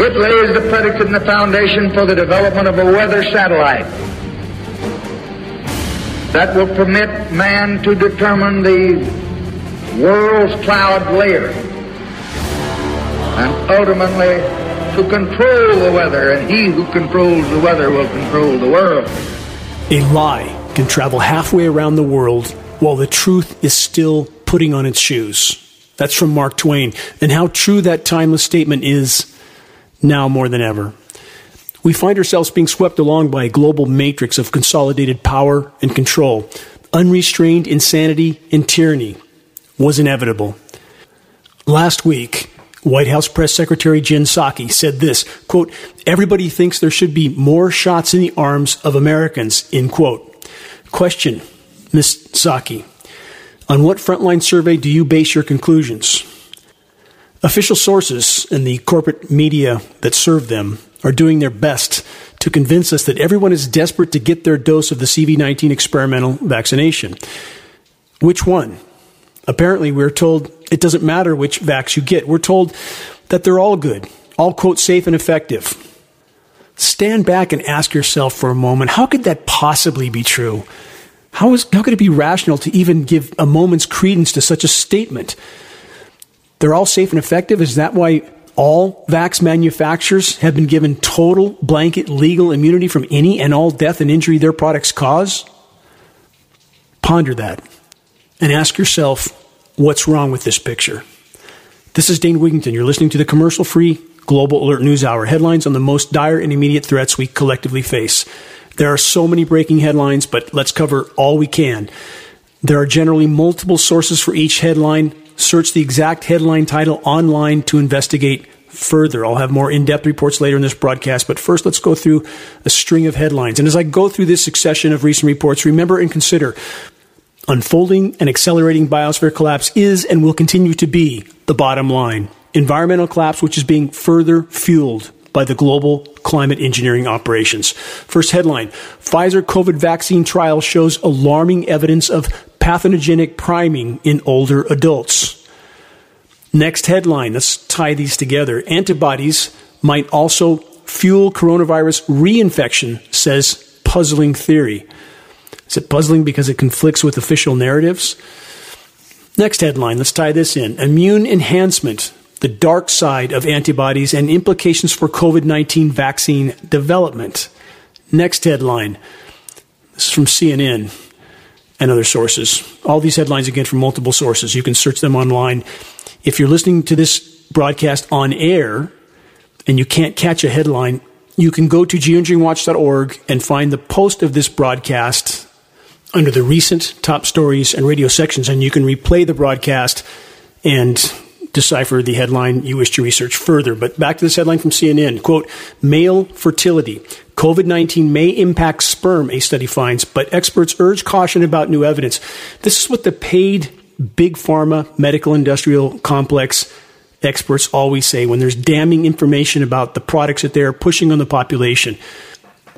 It lays the predicate and the foundation for the development of a weather satellite that will permit man to determine the world's cloud layer and ultimately to control the weather, and he who controls the weather will control the world. A lie can travel halfway around the world while the truth is still putting on its shoes. That's from Mark Twain. And how true that timeless statement is now more than ever. We find ourselves being swept along by a global matrix of consolidated power and control. Unrestrained insanity and tyranny was inevitable. Last week, White House Press Secretary Jen Psaki said this, quote, everybody thinks there should be more shots in the arms of Americans, end quote. Question, Ms. Psaki, on what frontline survey do you base your conclusions? Official sources and the corporate media that serve them are doing their best to convince us that everyone is desperate to get their dose of the CV19 experimental vaccination. Which one? Apparently, we're told it doesn't matter which vax you get. We're told that they're all good, all, quote, safe and effective. Stand back and ask yourself for a moment how could that possibly be true? How, is, how could it be rational to even give a moment's credence to such a statement? They're all safe and effective. Is that why all vax manufacturers have been given total blanket legal immunity from any and all death and injury their products cause? Ponder that and ask yourself what's wrong with this picture. This is Dane Wigington. You're listening to the commercial free Global Alert News Hour headlines on the most dire and immediate threats we collectively face. There are so many breaking headlines, but let's cover all we can. There are generally multiple sources for each headline. Search the exact headline title online to investigate further. I'll have more in depth reports later in this broadcast, but first let's go through a string of headlines. And as I go through this succession of recent reports, remember and consider unfolding and accelerating biosphere collapse is and will continue to be the bottom line. Environmental collapse, which is being further fueled by the global climate engineering operations. First headline Pfizer COVID vaccine trial shows alarming evidence of pathogenic priming in older adults. Next headline, let's tie these together. Antibodies might also fuel coronavirus reinfection, says puzzling theory. Is it puzzling because it conflicts with official narratives? Next headline, let's tie this in. Immune enhancement the dark side of antibodies and implications for COVID 19 vaccine development. Next headline. This is from CNN and other sources. All these headlines, again, from multiple sources. You can search them online. If you're listening to this broadcast on air and you can't catch a headline, you can go to geoengineeringwatch.org and find the post of this broadcast under the recent top stories and radio sections, and you can replay the broadcast and decipher the headline you wish to research further. But back to this headline from CNN quote, male fertility. COVID 19 may impact sperm, a study finds, but experts urge caution about new evidence. This is what the paid big pharma medical industrial complex experts always say when there's damning information about the products that they're pushing on the population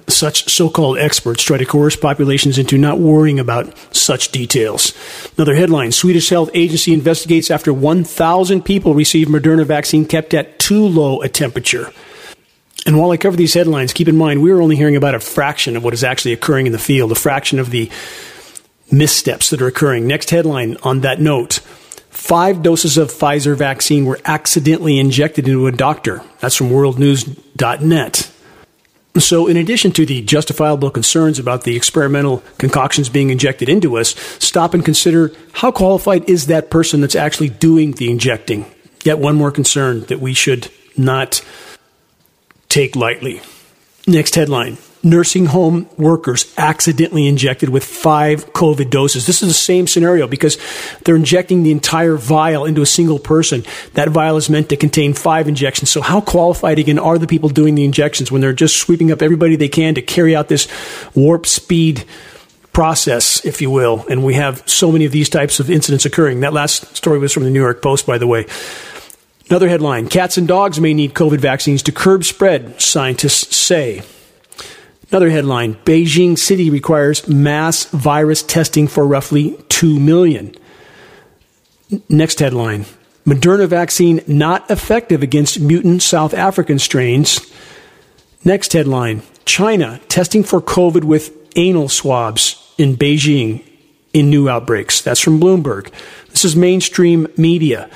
such so called experts try to coerce populations into not worrying about such details. Another headline Swedish Health Agency investigates after 1,000 people received Moderna vaccine kept at too low a temperature. And while I cover these headlines, keep in mind we are only hearing about a fraction of what is actually occurring in the field, a fraction of the missteps that are occurring. Next headline on that note five doses of Pfizer vaccine were accidentally injected into a doctor. That's from worldnews.net. So, in addition to the justifiable concerns about the experimental concoctions being injected into us, stop and consider how qualified is that person that's actually doing the injecting? Yet, one more concern that we should not take lightly. Next headline nursing home workers accidentally injected with five COVID doses. This is the same scenario because they're injecting the entire vial into a single person. That vial is meant to contain five injections. So, how qualified again are the people doing the injections when they're just sweeping up everybody they can to carry out this warp speed? process, if you will. And we have so many of these types of incidents occurring. That last story was from the New York Post, by the way. Another headline Cats and dogs may need COVID vaccines to curb spread, scientists say. Another headline Beijing City requires mass virus testing for roughly 2 million. Next headline Moderna vaccine not effective against mutant South African strains. Next headline China testing for COVID with anal swabs in Beijing in new outbreaks. That's from Bloomberg. This is mainstream media.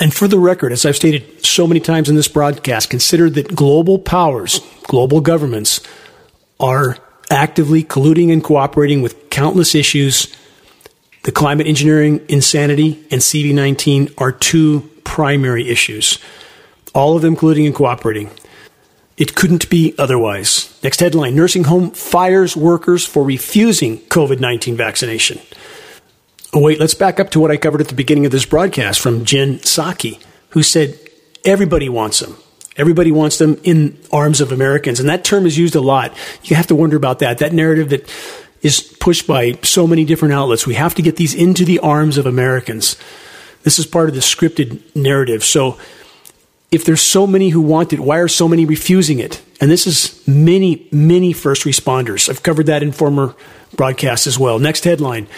And for the record, as I've stated so many times in this broadcast, consider that global powers, global governments, are actively colluding and cooperating with countless issues. The climate engineering insanity and CV19 are two primary issues, all of them colluding and cooperating. It couldn't be otherwise. Next headline Nursing home fires workers for refusing COVID 19 vaccination. Oh, wait, let's back up to what I covered at the beginning of this broadcast from Jen Psaki, who said everybody wants them. Everybody wants them in arms of Americans. And that term is used a lot. You have to wonder about that. That narrative that is pushed by so many different outlets. We have to get these into the arms of Americans. This is part of the scripted narrative. So if there's so many who want it, why are so many refusing it? And this is many, many first responders. I've covered that in former broadcasts as well. Next headline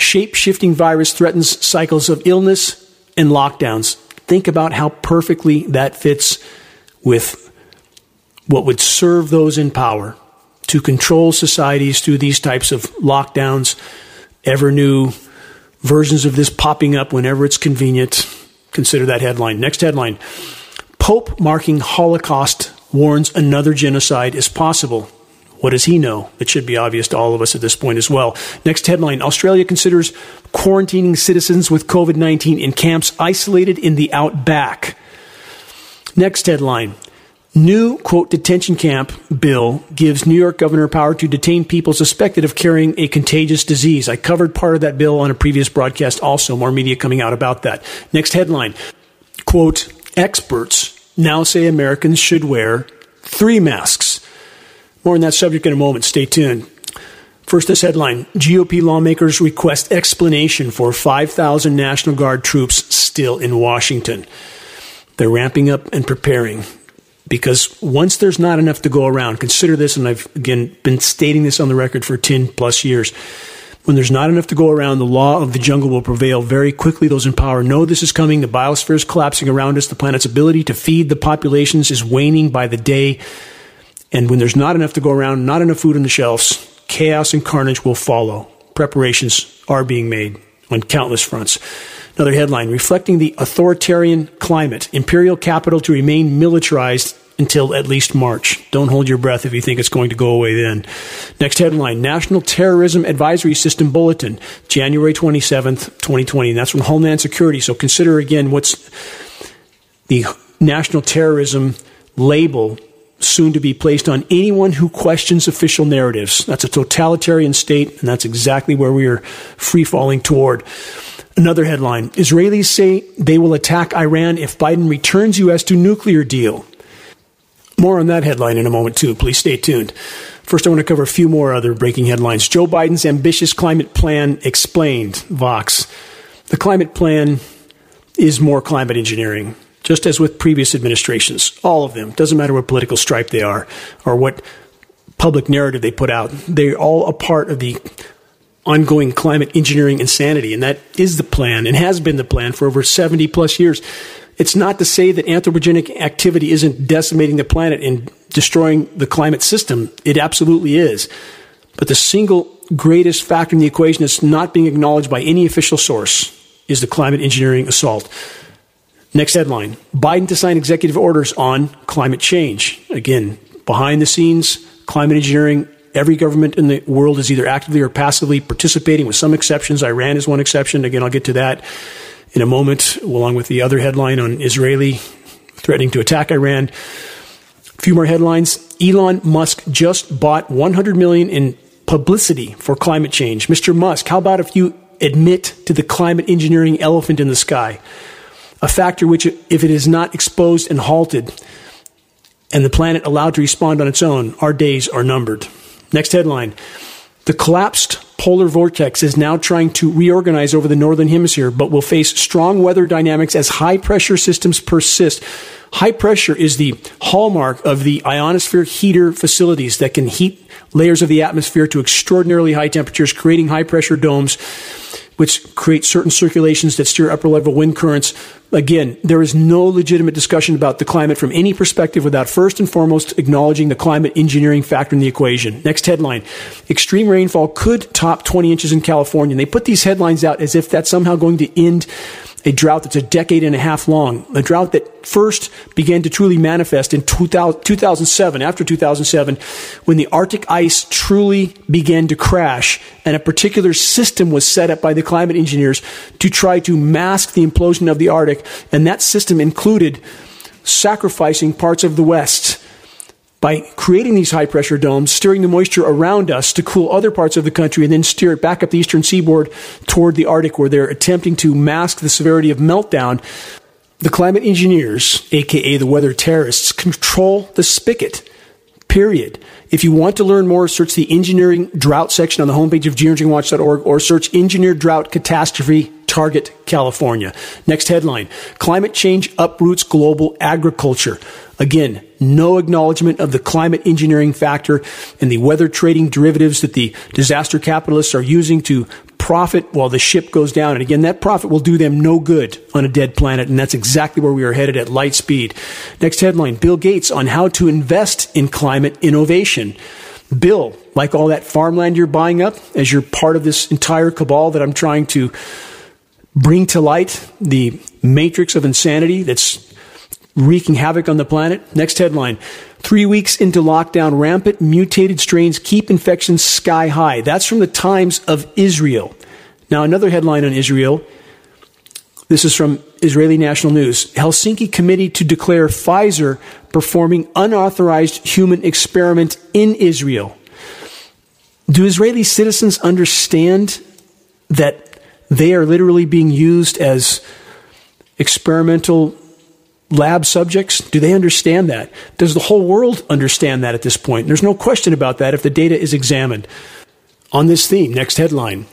Shape shifting virus threatens cycles of illness and lockdowns. Think about how perfectly that fits with what would serve those in power to control societies through these types of lockdowns, ever new versions of this popping up whenever it's convenient. Consider that headline. Next headline Pope marking Holocaust warns another genocide is possible. What does he know? It should be obvious to all of us at this point as well. Next headline Australia considers quarantining citizens with COVID 19 in camps isolated in the outback. Next headline New, quote, detention camp bill gives New York governor power to detain people suspected of carrying a contagious disease. I covered part of that bill on a previous broadcast also. More media coming out about that. Next headline, quote, experts now say Americans should wear three masks. More on that subject in a moment. Stay tuned. First, this headline GOP lawmakers request explanation for 5,000 National Guard troops still in Washington. They're ramping up and preparing because once there's not enough to go around, consider this, and I've again been stating this on the record for 10 plus years. When there's not enough to go around, the law of the jungle will prevail very quickly. Those in power know this is coming. The biosphere is collapsing around us. The planet's ability to feed the populations is waning by the day. And when there's not enough to go around, not enough food on the shelves, chaos and carnage will follow. Preparations are being made on countless fronts. Another headline reflecting the authoritarian climate, imperial capital to remain militarized until at least March. Don't hold your breath if you think it's going to go away then. Next headline National Terrorism Advisory System Bulletin, January 27th, 2020. And that's from Homeland Security. So consider again what's the national terrorism label soon to be placed on anyone who questions official narratives. That's a totalitarian state, and that's exactly where we are free falling toward. Another headline Israelis say they will attack Iran if Biden returns U.S. to nuclear deal. More on that headline in a moment, too. Please stay tuned. First, I want to cover a few more other breaking headlines. Joe Biden's ambitious climate plan explained, Vox. The climate plan is more climate engineering, just as with previous administrations. All of them. Doesn't matter what political stripe they are or what public narrative they put out. They're all a part of the ongoing climate engineering insanity. And that is the plan and has been the plan for over 70 plus years. It's not to say that anthropogenic activity isn't decimating the planet and destroying the climate system. It absolutely is. But the single greatest factor in the equation that's not being acknowledged by any official source is the climate engineering assault. Next headline Biden to sign executive orders on climate change. Again, behind the scenes, climate engineering. Every government in the world is either actively or passively participating, with some exceptions. Iran is one exception. Again, I'll get to that in a moment, along with the other headline on Israeli threatening to attack Iran. A few more headlines. Elon Musk just bought 100 million in publicity for climate change. Mr. Musk, how about if you admit to the climate engineering elephant in the sky? A factor which, if it is not exposed and halted, and the planet allowed to respond on its own, our days are numbered. Next headline The collapsed polar vortex is now trying to reorganize over the northern hemisphere, but will face strong weather dynamics as high pressure systems persist. High pressure is the hallmark of the ionosphere heater facilities that can heat layers of the atmosphere to extraordinarily high temperatures, creating high pressure domes which create certain circulations that steer upper level wind currents. Again, there is no legitimate discussion about the climate from any perspective without first and foremost acknowledging the climate engineering factor in the equation. Next headline. Extreme rainfall could top 20 inches in California. And they put these headlines out as if that's somehow going to end a drought that's a decade and a half long, a drought that first began to truly manifest in 2000, 2007, after 2007, when the Arctic ice truly began to crash, and a particular system was set up by the climate engineers to try to mask the implosion of the Arctic, and that system included sacrificing parts of the West by creating these high pressure domes, steering the moisture around us to cool other parts of the country, and then steer it back up the eastern seaboard toward the Arctic, where they're attempting to mask the severity of meltdown. The climate engineers, aka the weather terrorists, control the spigot. Period. If you want to learn more, search the engineering drought section on the homepage of geoengineeringwatch.org or search engineered drought catastrophe target California. Next headline Climate change uproots global agriculture. Again, no acknowledgement of the climate engineering factor and the weather trading derivatives that the disaster capitalists are using to profit while the ship goes down. And again, that profit will do them no good on a dead planet. And that's exactly where we are headed at light speed. Next headline Bill Gates on how to invest in climate innovation. Bill, like all that farmland you're buying up as you're part of this entire cabal that I'm trying to bring to light, the matrix of insanity that's wreaking havoc on the planet. Next headline. Three weeks into lockdown, rampant mutated strains keep infections sky high. That's from the Times of Israel. Now, another headline on Israel. This is from Israeli National News. Helsinki Committee to declare Pfizer performing unauthorized human experiment in Israel. Do Israeli citizens understand that they are literally being used as experimental lab subjects? Do they understand that? Does the whole world understand that at this point? There's no question about that if the data is examined. On this theme, next headline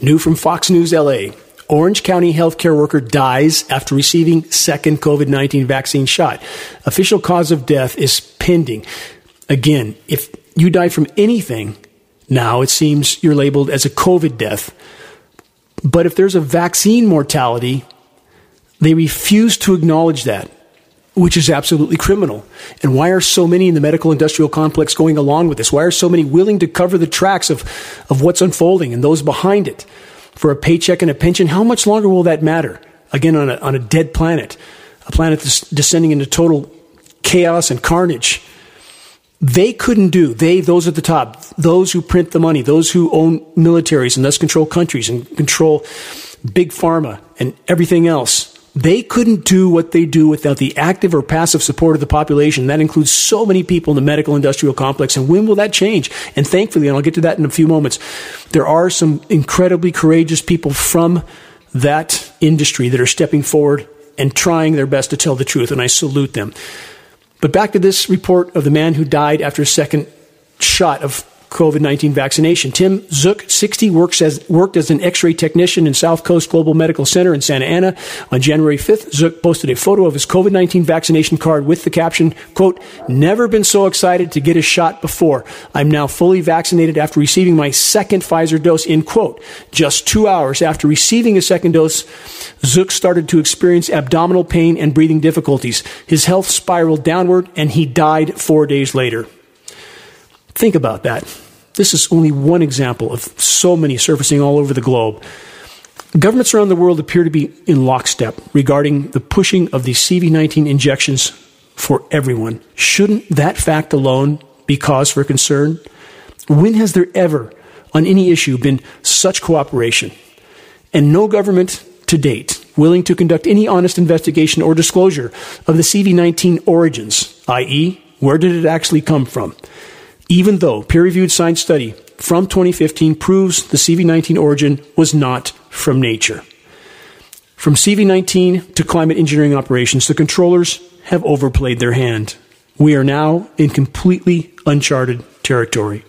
New from Fox News LA. Orange County healthcare worker dies after receiving second COVID 19 vaccine shot. Official cause of death is pending. Again, if you die from anything, now it seems you're labeled as a COVID death. But if there's a vaccine mortality, they refuse to acknowledge that which is absolutely criminal. And why are so many in the medical industrial complex going along with this? Why are so many willing to cover the tracks of, of what's unfolding and those behind it for a paycheck and a pension? How much longer will that matter? Again, on a, on a dead planet, a planet that's descending into total chaos and carnage. They couldn't do, they, those at the top, those who print the money, those who own militaries and thus control countries and control big pharma and everything else they couldn't do what they do without the active or passive support of the population. That includes so many people in the medical industrial complex. And when will that change? And thankfully, and I'll get to that in a few moments, there are some incredibly courageous people from that industry that are stepping forward and trying their best to tell the truth. And I salute them. But back to this report of the man who died after a second shot of COVID 19 vaccination. Tim Zook, 60, works as, worked as an x ray technician in South Coast Global Medical Center in Santa Ana. On January 5th, Zook posted a photo of his COVID 19 vaccination card with the caption, quote, Never been so excited to get a shot before. I'm now fully vaccinated after receiving my second Pfizer dose, end quote. Just two hours after receiving a second dose, Zook started to experience abdominal pain and breathing difficulties. His health spiraled downward and he died four days later. Think about that. This is only one example of so many surfacing all over the globe. Governments around the world appear to be in lockstep regarding the pushing of these CV19 injections for everyone. Shouldn't that fact alone be cause for concern? When has there ever, on any issue, been such cooperation? And no government to date willing to conduct any honest investigation or disclosure of the CV19 origins, i.e., where did it actually come from? Even though peer reviewed science study from 2015 proves the CV19 origin was not from nature. From CV19 to climate engineering operations, the controllers have overplayed their hand. We are now in completely uncharted territory.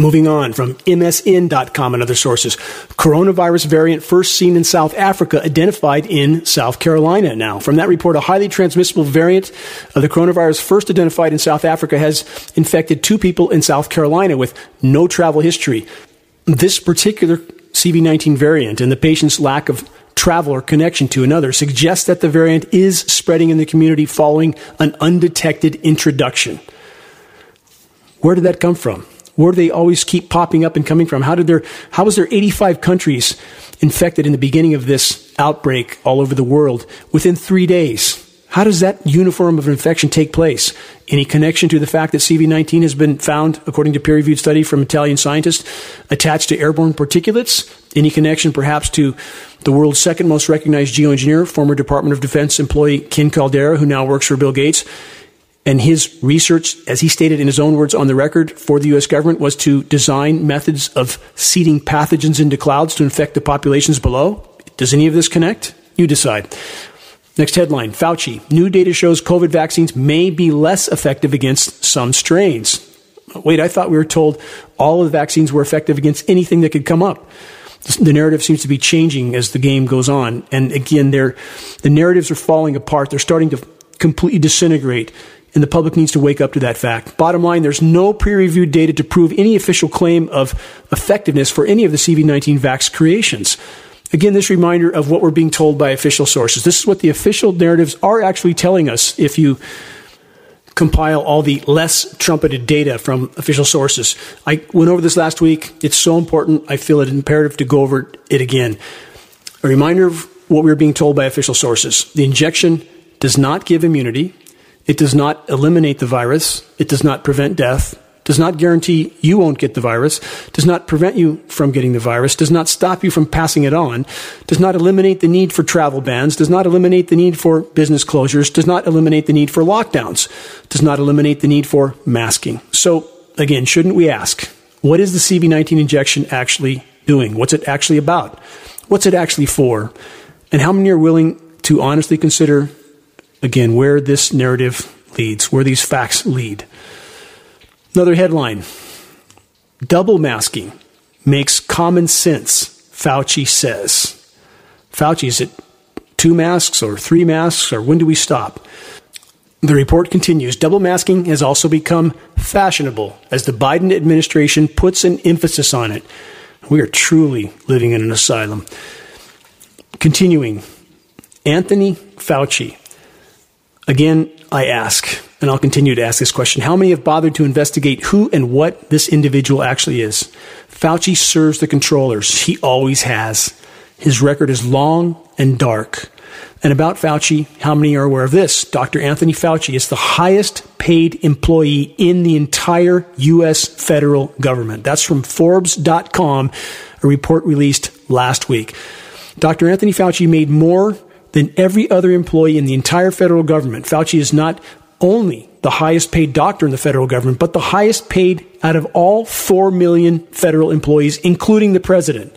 Moving on from MSN.com and other sources. Coronavirus variant first seen in South Africa identified in South Carolina now. From that report, a highly transmissible variant of the coronavirus first identified in South Africa has infected two people in South Carolina with no travel history. This particular CV19 variant and the patient's lack of travel or connection to another suggests that the variant is spreading in the community following an undetected introduction. Where did that come from? Where do they always keep popping up and coming from? How did there, how was there 85 countries infected in the beginning of this outbreak all over the world within three days? How does that uniform of infection take place? Any connection to the fact that CV19 has been found, according to peer-reviewed study from Italian scientists, attached to airborne particulates? Any connection perhaps to the world's second most recognized geoengineer, former Department of Defense employee Ken Caldeira, who now works for Bill Gates? And his research, as he stated in his own words on the record for the U.S. government, was to design methods of seeding pathogens into clouds to infect the populations below. Does any of this connect? You decide. Next headline Fauci. New data shows COVID vaccines may be less effective against some strains. Wait, I thought we were told all of the vaccines were effective against anything that could come up. The narrative seems to be changing as the game goes on. And again, the narratives are falling apart. They're starting to completely disintegrate and the public needs to wake up to that fact. Bottom line, there's no peer reviewed data to prove any official claim of effectiveness for any of the CV19 vax creations. Again, this reminder of what we're being told by official sources. This is what the official narratives are actually telling us if you compile all the less trumpeted data from official sources. I went over this last week. It's so important. I feel it imperative to go over it again. A reminder of what we are being told by official sources. The injection does not give immunity. It does not eliminate the virus. It does not prevent death does not guarantee you won't get the virus, does not prevent you from getting the virus, does not stop you from passing it on, does not eliminate the need for travel bans, does not eliminate the need for business closures, does not eliminate the need for lockdowns, does not eliminate the need for masking. So, again, shouldn't we ask, what is the CV19 injection actually doing? What's it actually about? What's it actually for? And how many are willing to honestly consider, again, where this narrative leads, where these facts lead? Another headline Double masking makes common sense, Fauci says. Fauci, is it two masks or three masks, or when do we stop? The report continues double masking has also become fashionable as the Biden administration puts an emphasis on it. We are truly living in an asylum. Continuing, Anthony Fauci. Again, I ask, and I'll continue to ask this question how many have bothered to investigate who and what this individual actually is? Fauci serves the controllers. He always has. His record is long and dark. And about Fauci, how many are aware of this? Dr. Anthony Fauci is the highest paid employee in the entire U.S. federal government. That's from Forbes.com, a report released last week. Dr. Anthony Fauci made more than every other employee in the entire federal government. Fauci is not only the highest paid doctor in the federal government, but the highest paid out of all 4 million federal employees, including the president.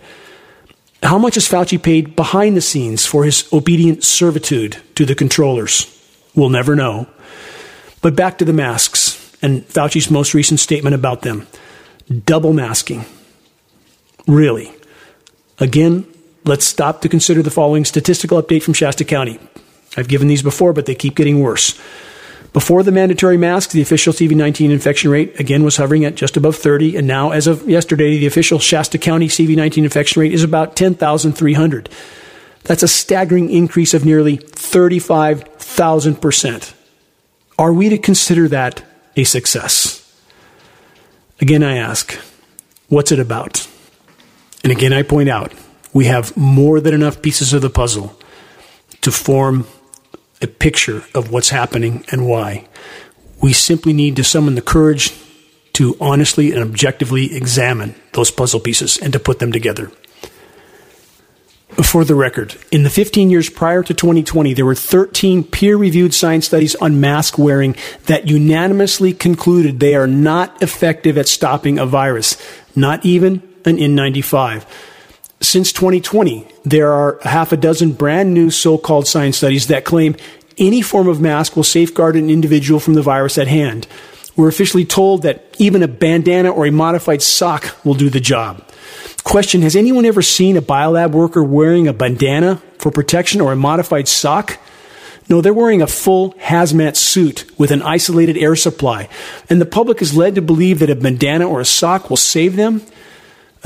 How much is Fauci paid behind the scenes for his obedient servitude to the controllers? We'll never know. But back to the masks and Fauci's most recent statement about them. Double masking. Really. Again, let's stop to consider the following statistical update from Shasta County. I've given these before, but they keep getting worse. Before the mandatory masks, the official CV19 infection rate again was hovering at just above 30, and now, as of yesterday, the official Shasta County CV19 infection rate is about 10,300. That's a staggering increase of nearly 35,000%. Are we to consider that a success? Again, I ask, what's it about? And again, I point out, we have more than enough pieces of the puzzle to form a picture of what's happening and why. We simply need to summon the courage to honestly and objectively examine those puzzle pieces and to put them together. For the record, in the 15 years prior to 2020, there were 13 peer reviewed science studies on mask wearing that unanimously concluded they are not effective at stopping a virus, not even an N95. Since 2020, there are half a dozen brand new so called science studies that claim any form of mask will safeguard an individual from the virus at hand. We're officially told that even a bandana or a modified sock will do the job. Question Has anyone ever seen a biolab worker wearing a bandana for protection or a modified sock? No, they're wearing a full hazmat suit with an isolated air supply. And the public is led to believe that a bandana or a sock will save them?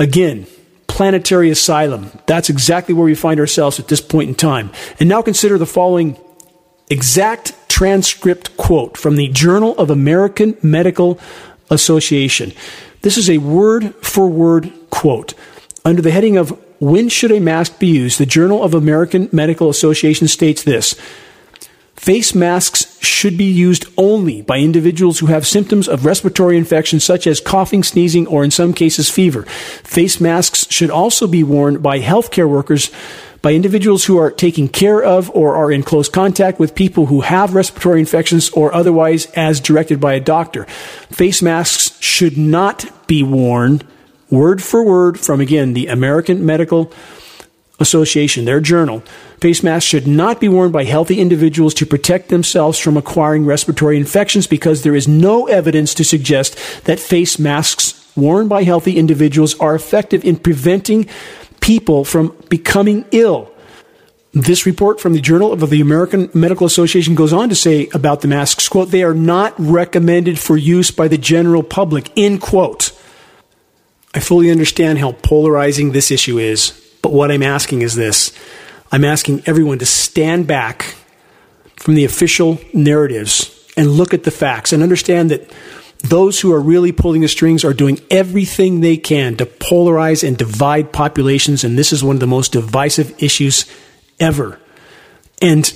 Again, planetary asylum. That's exactly where we find ourselves at this point in time. And now consider the following exact transcript quote from the Journal of American Medical Association. This is a word for word quote. Under the heading of When Should a Mask Be Used? the Journal of American Medical Association states this Face masks should be used only by individuals who have symptoms of respiratory infection such as coughing, sneezing, or in some cases fever. Face masks should also be worn by healthcare workers by individuals who are taking care of or are in close contact with people who have respiratory infections or otherwise as directed by a doctor. Face masks should not be worn word for word from again the American Medical Association, their journal. Face masks should not be worn by healthy individuals to protect themselves from acquiring respiratory infections because there is no evidence to suggest that face masks worn by healthy individuals are effective in preventing people from becoming ill. This report from the Journal of the American Medical Association goes on to say about the masks, quote, they are not recommended for use by the general public, end quote. I fully understand how polarizing this issue is, but what I'm asking is this. I'm asking everyone to stand back from the official narratives and look at the facts and understand that those who are really pulling the strings are doing everything they can to polarize and divide populations, and this is one of the most divisive issues ever. And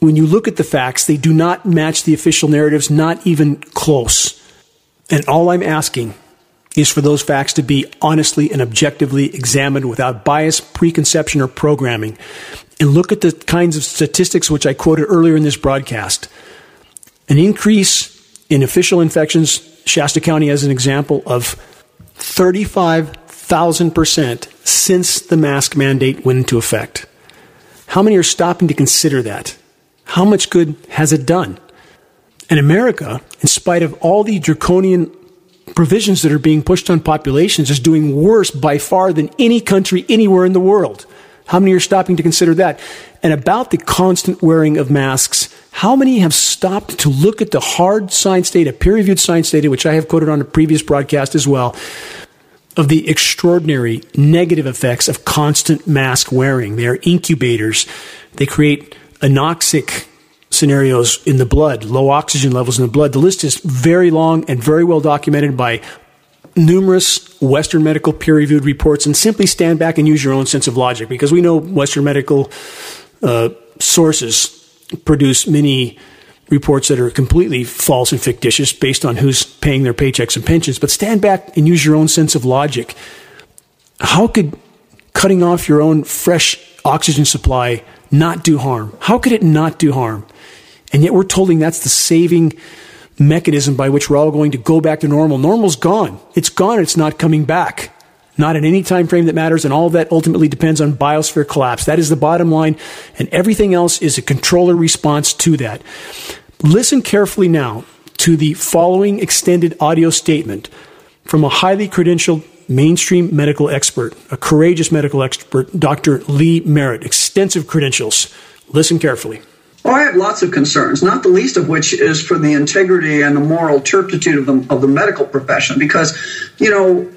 when you look at the facts, they do not match the official narratives, not even close. And all I'm asking is for those facts to be honestly and objectively examined without bias, preconception, or programming. And look at the kinds of statistics which I quoted earlier in this broadcast. An increase in official infections, Shasta County as an example, of 35,000% since the mask mandate went into effect. How many are stopping to consider that? How much good has it done? And America, in spite of all the draconian provisions that are being pushed on populations is doing worse by far than any country anywhere in the world. How many are stopping to consider that? And about the constant wearing of masks, how many have stopped to look at the hard science data, peer reviewed science data, which I have quoted on a previous broadcast as well, of the extraordinary negative effects of constant mask wearing? They are incubators, they create anoxic scenarios in the blood, low oxygen levels in the blood. The list is very long and very well documented by numerous Western medical peer reviewed reports. And simply stand back and use your own sense of logic because we know Western medical uh, sources produce many reports that are completely false and fictitious based on who's paying their paychecks and pensions. But stand back and use your own sense of logic. How could cutting off your own fresh oxygen supply not do harm? How could it not do harm? And yet we're told that's the saving mechanism by which we're all going to go back to normal. Normal's gone. It's gone. It's not coming back. Not in any time frame that matters, and all that ultimately depends on biosphere collapse. That is the bottom line, and everything else is a controller response to that. Listen carefully now to the following extended audio statement from a highly credentialed mainstream medical expert, a courageous medical expert, Dr. Lee Merritt, extensive credentials. Listen carefully. Oh, I have lots of concerns, not the least of which is for the integrity and the moral turpitude of the, of the medical profession. Because, you know,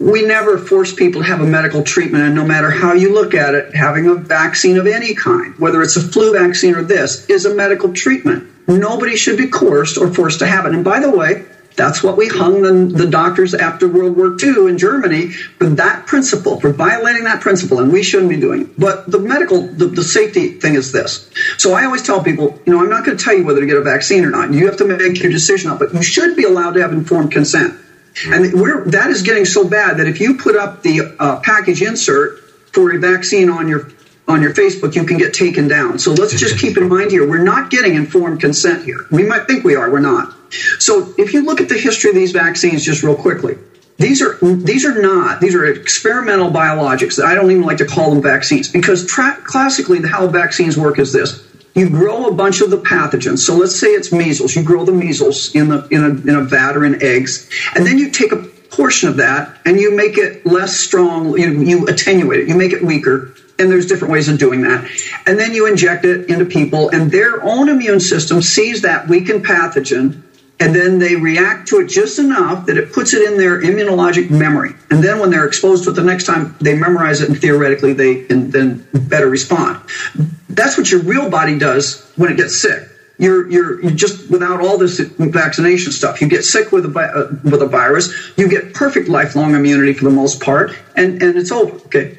we never force people to have a medical treatment, and no matter how you look at it, having a vaccine of any kind, whether it's a flu vaccine or this, is a medical treatment. Nobody should be coerced or forced to have it. And by the way, that's what we hung the, the doctors after World War II in Germany for that principle, for violating that principle, and we shouldn't be doing it. But the medical, the, the safety thing is this. So I always tell people, you know, I'm not going to tell you whether to get a vaccine or not. You have to make your decision up, but you should be allowed to have informed consent. And we're, that is getting so bad that if you put up the uh, package insert for a vaccine on your on your Facebook, you can get taken down. So let's just keep in mind here, we're not getting informed consent here. We might think we are, we're not. So if you look at the history of these vaccines just real quickly, these are these are not these are experimental biologics. I don't even like to call them vaccines because tra- classically how vaccines work is this: you grow a bunch of the pathogens. So let's say it's measles. You grow the measles in the in a in a vat or in eggs, and then you take a portion of that and you make it less strong. You, you attenuate it. You make it weaker. And there's different ways of doing that. And then you inject it into people, and their own immune system sees that weakened pathogen and then they react to it just enough that it puts it in their immunologic memory. And then when they're exposed to it the next time, they memorize it and theoretically they can then better respond. That's what your real body does when it gets sick. You're, you're, you're just without all this vaccination stuff. You get sick with a, uh, with a virus, you get perfect lifelong immunity for the most part, and, and it's over. Okay.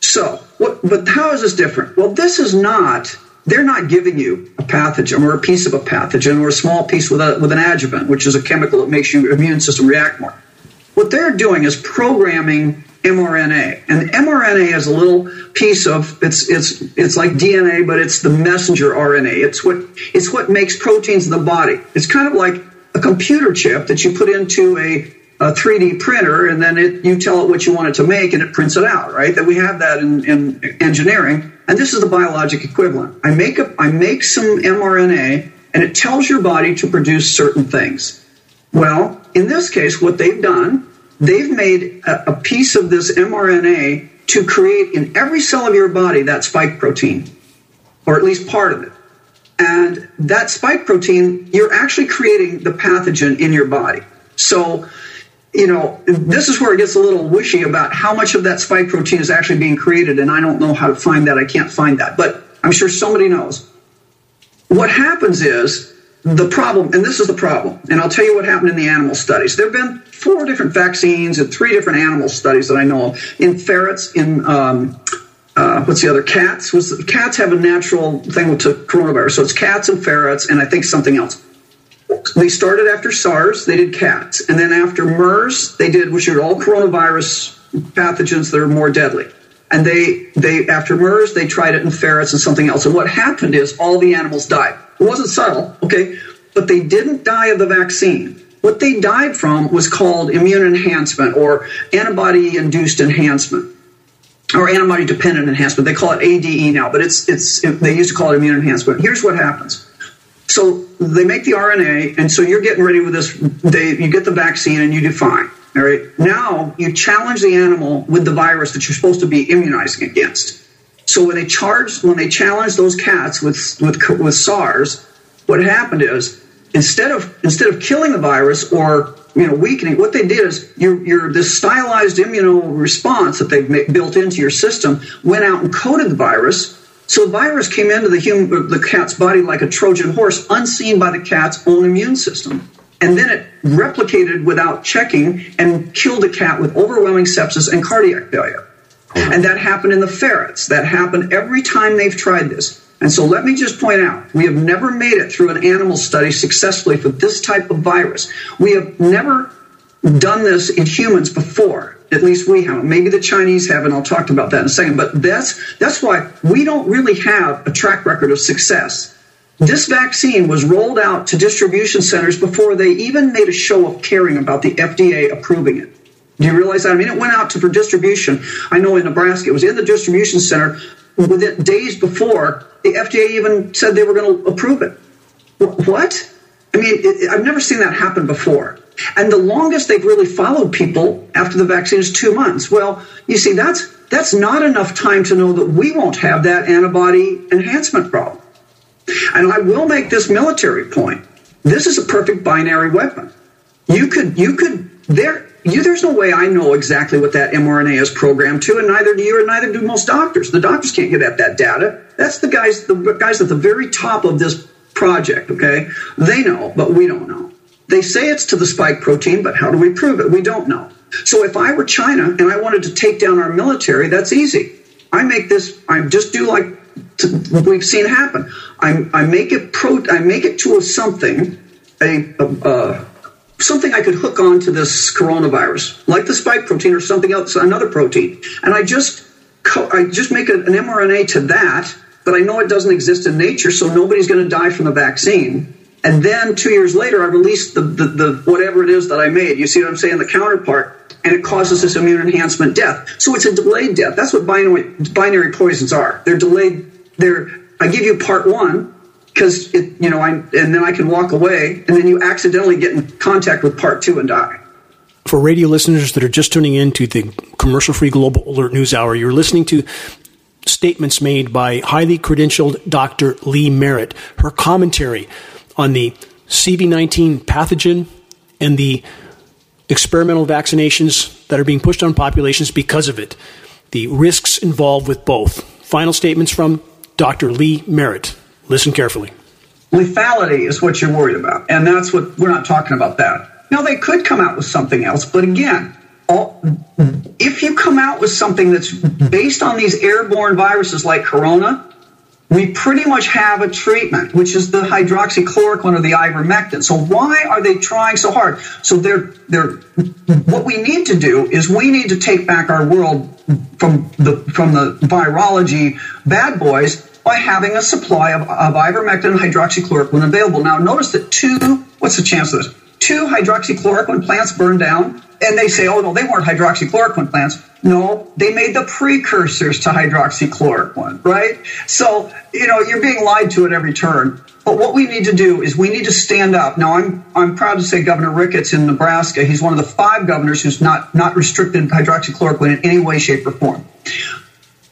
So, what, but how is this different? Well, this is not they're not giving you a pathogen or a piece of a pathogen or a small piece with, a, with an adjuvant, which is a chemical that makes your immune system react more. What they're doing is programming mRNA, and mRNA is a little piece of it's it's it's like DNA, but it's the messenger RNA. It's what it's what makes proteins in the body. It's kind of like a computer chip that you put into a a 3D printer, and then it, you tell it what you want it to make, and it prints it out, right? That we have that in, in engineering, and this is the biologic equivalent. I make a, I make some mRNA, and it tells your body to produce certain things. Well, in this case, what they've done, they've made a, a piece of this mRNA to create in every cell of your body that spike protein, or at least part of it. And that spike protein, you're actually creating the pathogen in your body. So you know, this is where it gets a little wishy about how much of that spike protein is actually being created, and I don't know how to find that. I can't find that, but I'm sure somebody knows. What happens is the problem, and this is the problem, and I'll tell you what happened in the animal studies. There have been four different vaccines and three different animal studies that I know of in ferrets, in um, uh, what's the other cats? Was cats have a natural thing with coronavirus? So it's cats and ferrets, and I think something else they started after SARS, they did cats. And then after MERS, they did, which are all coronavirus pathogens that are more deadly. And they, they, after MERS, they tried it in ferrets and something else. And what happened is all the animals died. It wasn't subtle, okay? But they didn't die of the vaccine. What they died from was called immune enhancement or antibody induced enhancement or antibody dependent enhancement. They call it ADE now, but it's, it's, they used to call it immune enhancement. Here's what happens so they make the RNA, and so you're getting ready with this. They, you get the vaccine, and you do fine. All right. Now you challenge the animal with the virus that you're supposed to be immunizing against. So when they charged, when they challenged those cats with with with SARS, what happened is instead of instead of killing the virus or you know weakening, what they did is your your this stylized immuno response that they've built into your system went out and coated the virus so the virus came into the human, the cat's body like a Trojan horse, unseen by the cat's own immune system. And then it replicated without checking and killed the cat with overwhelming sepsis and cardiac failure. Uh-huh. And that happened in the ferrets. That happened every time they've tried this. And so let me just point out, we have never made it through an animal study successfully for this type of virus. We have never done this in humans before. At least we haven't. Maybe the Chinese haven't. I'll talk about that in a second. But that's that's why we don't really have a track record of success. This vaccine was rolled out to distribution centers before they even made a show of caring about the FDA approving it. Do you realize that? I mean, it went out to for distribution. I know in Nebraska, it was in the distribution center within days before the FDA even said they were going to approve it. What? I mean, it, I've never seen that happen before. And the longest they've really followed people after the vaccine is two months. Well, you see, that's that's not enough time to know that we won't have that antibody enhancement problem. And I will make this military point. This is a perfect binary weapon. You could you could there you, there's no way I know exactly what that mRNA is programmed to, and neither do you, and neither do most doctors. The doctors can't get at that data. That's the guys, the guys at the very top of this project. Okay, they know, but we don't know. They say it's to the spike protein, but how do we prove it? We don't know. So if I were China and I wanted to take down our military, that's easy. I make this, I just do like we've seen happen. I, I make it pro, I make it to a something, a, a, something I could hook on to this coronavirus, like the spike protein or something else, another protein, and I just I just make an mRNA to that, but I know it doesn't exist in nature, so nobody's going to die from the vaccine. And then two years later, I release the, the, the, whatever it is that I made. You see what I'm saying? The counterpart, and it causes this immune enhancement death. So it's a delayed death. That's what binary, binary poisons are. They're delayed. They're I give you part one because it, you know, I and then I can walk away, and then you accidentally get in contact with part two and die. For radio listeners that are just tuning in to the commercial-free Global Alert News Hour, you're listening to statements made by highly credentialed Dr. Lee Merritt. Her commentary on the CV19 pathogen and the experimental vaccinations that are being pushed on populations because of it. The risks involved with both. Final statements from Dr. Lee Merritt. Listen carefully. Lethality is what you're worried about, and that's what we're not talking about that. Now, they could come out with something else, but again, all, if you come out with something that's based on these airborne viruses like corona, we pretty much have a treatment, which is the hydroxychloroquine or the ivermectin. So why are they trying so hard? So they're they're what we need to do is we need to take back our world from the from the virology bad boys by having a supply of, of ivermectin and hydroxychloroquine available. Now notice that two what's the chance of this? Two hydroxychloroquine plants burned down and they say, oh no, they weren't hydroxychloroquine plants. No, they made the precursors to hydroxychloroquine, right? So, you know, you're being lied to at every turn. But what we need to do is we need to stand up. Now, I'm I'm proud to say Governor Ricketts in Nebraska, he's one of the five governors who's not not restricted hydroxychloroquine in any way, shape, or form.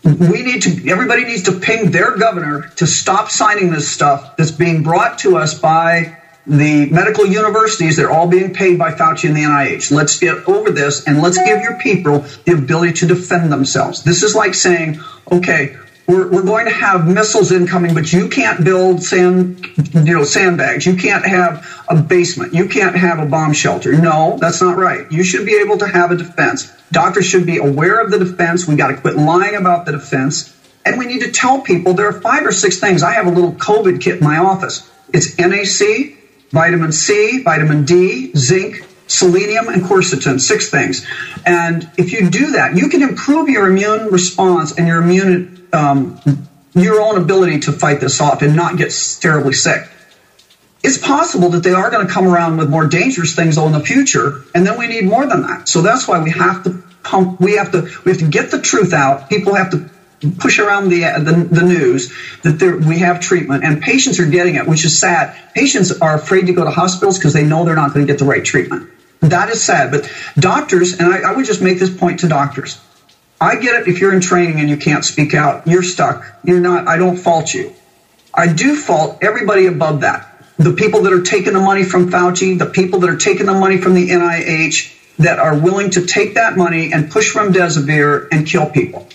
We need to everybody needs to ping their governor to stop signing this stuff that's being brought to us by the medical universities, they're all being paid by Fauci and the NIH. Let's get over this and let's give your people the ability to defend themselves. This is like saying, okay, we're, we're going to have missiles incoming, but you can't build sand, you know, sandbags. You can't have a basement. You can't have a bomb shelter. No, that's not right. You should be able to have a defense. Doctors should be aware of the defense. We got to quit lying about the defense. And we need to tell people there are five or six things. I have a little COVID kit in my office. It's NAC, vitamin C, vitamin D, zinc, selenium, and quercetin, six things. And if you do that, you can improve your immune response and your immune, um, your own ability to fight this off and not get terribly sick. It's possible that they are going to come around with more dangerous things in the future, and then we need more than that. So that's why we have to pump. We have to we have to get the truth out. People have to push around the, uh, the, the news that there, we have treatment and patients are getting it, which is sad. Patients are afraid to go to hospitals because they know they're not going to get the right treatment. That is sad. But doctors, and I, I would just make this point to doctors. I get it if you're in training and you can't speak out, you're stuck. You're not, I don't fault you. I do fault everybody above that. The people that are taking the money from Fauci, the people that are taking the money from the NIH, that are willing to take that money and push remdesivir and kill people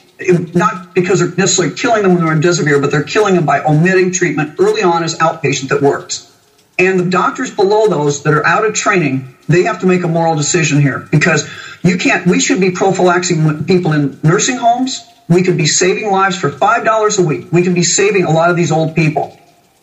not because they're necessarily killing them when they're in remdesivir, but they're killing them by omitting treatment early on as outpatient that works. And the doctors below those that are out of training, they have to make a moral decision here because you can't, we should be prophylaxing people in nursing homes. We could be saving lives for $5 a week. We could be saving a lot of these old people,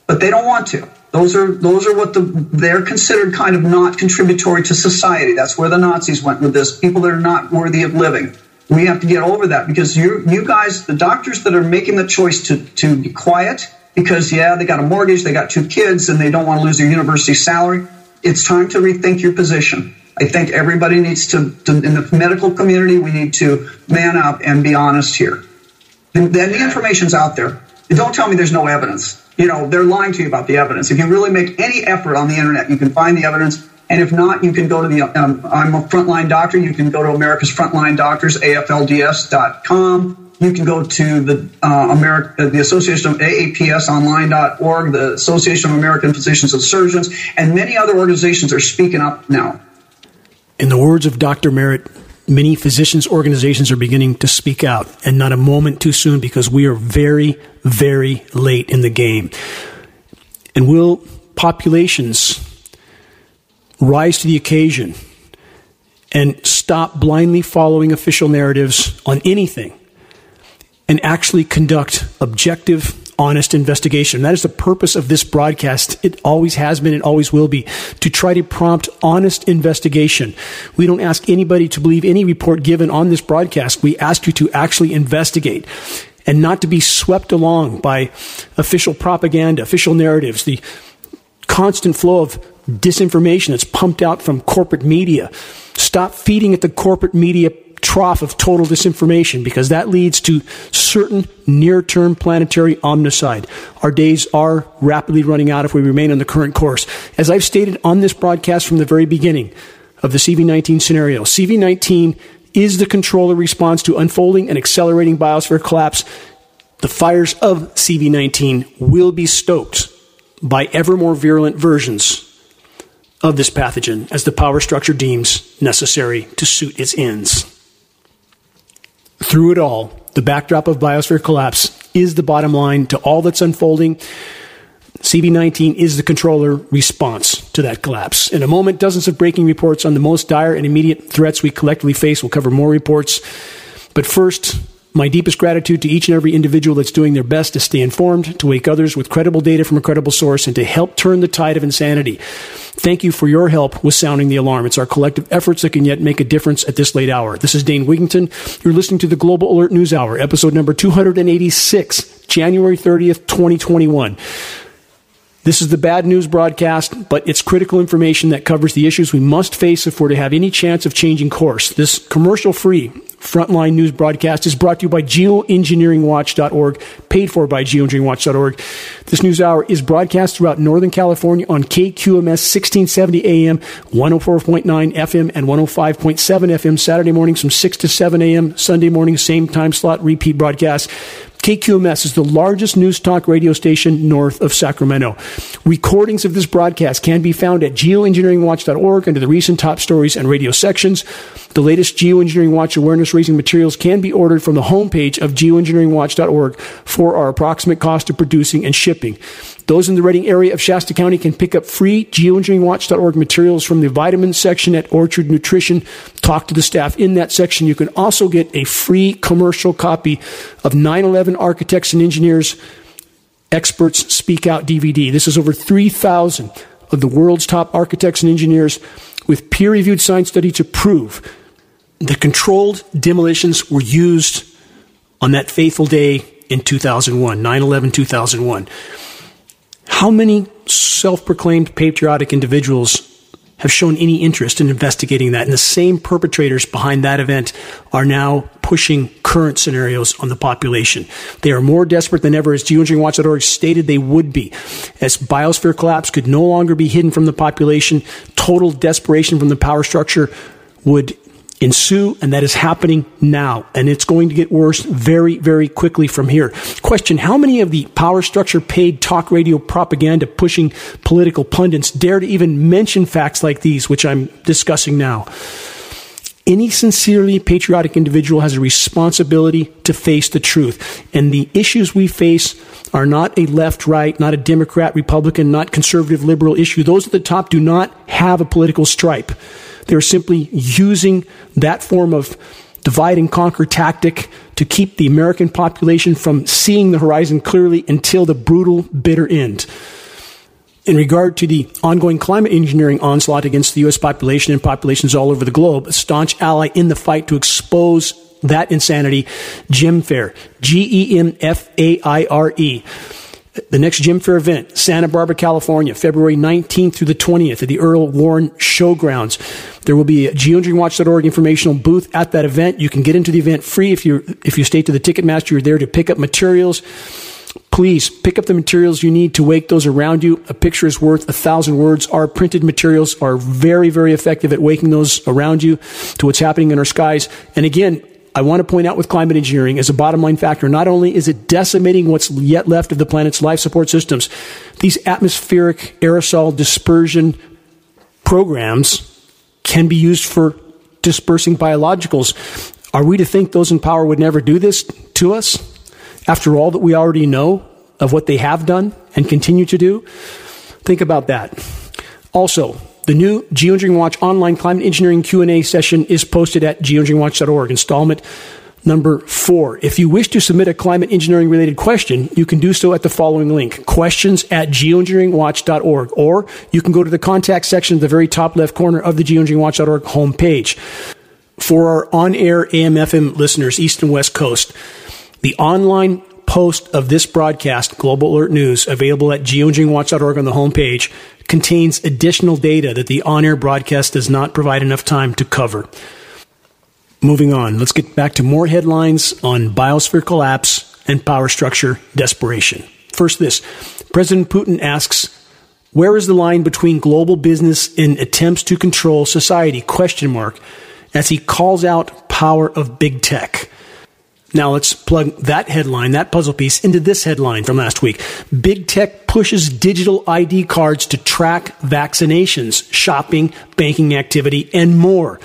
but they don't want to. Those are, those are what the, they're considered kind of not contributory to society. That's where the Nazis went with this. People that are not worthy of living. We have to get over that because you you guys, the doctors that are making the choice to to be quiet because yeah, they got a mortgage, they got two kids, and they don't want to lose their university salary. It's time to rethink your position. I think everybody needs to, to in the medical community, we need to man up and be honest here. And then the information's out there. Don't tell me there's no evidence. You know, they're lying to you about the evidence. If you really make any effort on the internet, you can find the evidence and if not, you can go to the, um, I'm a frontline doctor. You can go to America's Frontline Doctors, AFLDS.com. You can go to the uh, America, the Association of AAPSonline.org, the Association of American Physicians and Surgeons, and many other organizations are speaking up now. In the words of Dr. Merritt, many physicians organizations are beginning to speak out, and not a moment too soon because we are very, very late in the game. And will populations rise to the occasion and stop blindly following official narratives on anything and actually conduct objective, honest investigation. That is the purpose of this broadcast. It always has been, it always will be, to try to prompt honest investigation. We don't ask anybody to believe any report given on this broadcast. We ask you to actually investigate and not to be swept along by official propaganda, official narratives, the constant flow of disinformation that's pumped out from corporate media. Stop feeding at the corporate media trough of total disinformation because that leads to certain near term planetary omnicide. Our days are rapidly running out if we remain on the current course. As I've stated on this broadcast from the very beginning of the CV19 scenario, CV19 is the controller response to unfolding and accelerating biosphere collapse. The fires of CV19 will be stoked by ever more virulent versions of this pathogen as the power structure deems necessary to suit its ends. Through it all, the backdrop of biosphere collapse is the bottom line to all that's unfolding. CV19 is the controller response to that collapse. In a moment, dozens of breaking reports on the most dire and immediate threats we collectively face. We'll cover more reports. But first, my deepest gratitude to each and every individual that's doing their best to stay informed, to wake others with credible data from a credible source, and to help turn the tide of insanity. Thank you for your help with sounding the alarm. It's our collective efforts that can yet make a difference at this late hour. This is Dane Wigington. You're listening to the Global Alert News Hour, episode number 286, January 30th, 2021. This is the bad news broadcast, but it's critical information that covers the issues we must face if we're to have any chance of changing course. This commercial free frontline news broadcast is brought to you by geoengineeringwatch.org, paid for by geoengineeringwatch.org. This news hour is broadcast throughout Northern California on KQMS 1670 AM, 104.9 FM, and 105.7 FM Saturday mornings from 6 to 7 AM, Sunday morning, same time slot, repeat broadcast. KQMS is the largest news talk radio station north of Sacramento. Recordings of this broadcast can be found at geoengineeringwatch.org under the recent top stories and radio sections. The latest Geoengineering Watch awareness raising materials can be ordered from the homepage of geoengineeringwatch.org for our approximate cost of producing and shipping. Those in the Redding area of Shasta County can pick up free geoengineeringwatch.org materials from the vitamin section at Orchard Nutrition. Talk to the staff in that section. You can also get a free commercial copy of 911 Architects and Engineers Experts Speak Out DVD. This is over 3,000 of the world's top architects and engineers with peer reviewed science study to prove the controlled demolitions were used on that fateful day in 2001, 9 11 2001. How many self proclaimed patriotic individuals have shown any interest in investigating that? And the same perpetrators behind that event are now pushing current scenarios on the population. They are more desperate than ever, as geoengineeringwatch.org stated they would be. As biosphere collapse could no longer be hidden from the population, total desperation from the power structure would ensue, and that is happening now. And it's going to get worse very, very quickly from here. Question How many of the power structure paid talk radio propaganda pushing political pundits dare to even mention facts like these, which I'm discussing now? Any sincerely patriotic individual has a responsibility to face the truth. And the issues we face are not a left right, not a Democrat, Republican, not conservative, liberal issue. Those at the top do not have a political stripe. They're simply using that form of divide and conquer tactic to keep the American population from seeing the horizon clearly until the brutal, bitter end. In regard to the ongoing climate engineering onslaught against the U.S. population and populations all over the globe, a staunch ally in the fight to expose that insanity, Gem Faire, G E M F A I R E the next Gem Faire event, Santa Barbara, California, February 19th through the 20th at the Earl Warren Showgrounds. There will be a geoengineeringwatch.org informational booth at that event. You can get into the event free if you if you stay to the Ticketmaster. You're there to pick up materials. Please pick up the materials you need to wake those around you. A picture is worth a thousand words. Our printed materials are very, very effective at waking those around you to what's happening in our skies. And again, I want to point out with climate engineering as a bottom line factor, not only is it decimating what's yet left of the planet's life support systems, these atmospheric aerosol dispersion programs can be used for dispersing biologicals. Are we to think those in power would never do this to us after all that we already know of what they have done and continue to do? Think about that. Also, the new Geoengineering Watch online climate engineering Q&A session is posted at geoengineeringwatch.org, installment number four. If you wish to submit a climate engineering related question, you can do so at the following link, questions at geoengineeringwatch.org, or you can go to the contact section at the very top left corner of the geoengineeringwatch.org homepage. For our on-air AM/FM listeners, East and West Coast, the online post of this broadcast, Global Alert News, available at geoengineeringwatch.org on the homepage, contains additional data that the on air broadcast does not provide enough time to cover. Moving on, let's get back to more headlines on biosphere collapse and power structure desperation. First, this President Putin asks, where is the line between global business and attempts to control society? Question mark. As he calls out power of big tech. Now let's plug that headline, that puzzle piece, into this headline from last week. Big tech pushes digital ID cards to track vaccinations, shopping, banking activity, and more.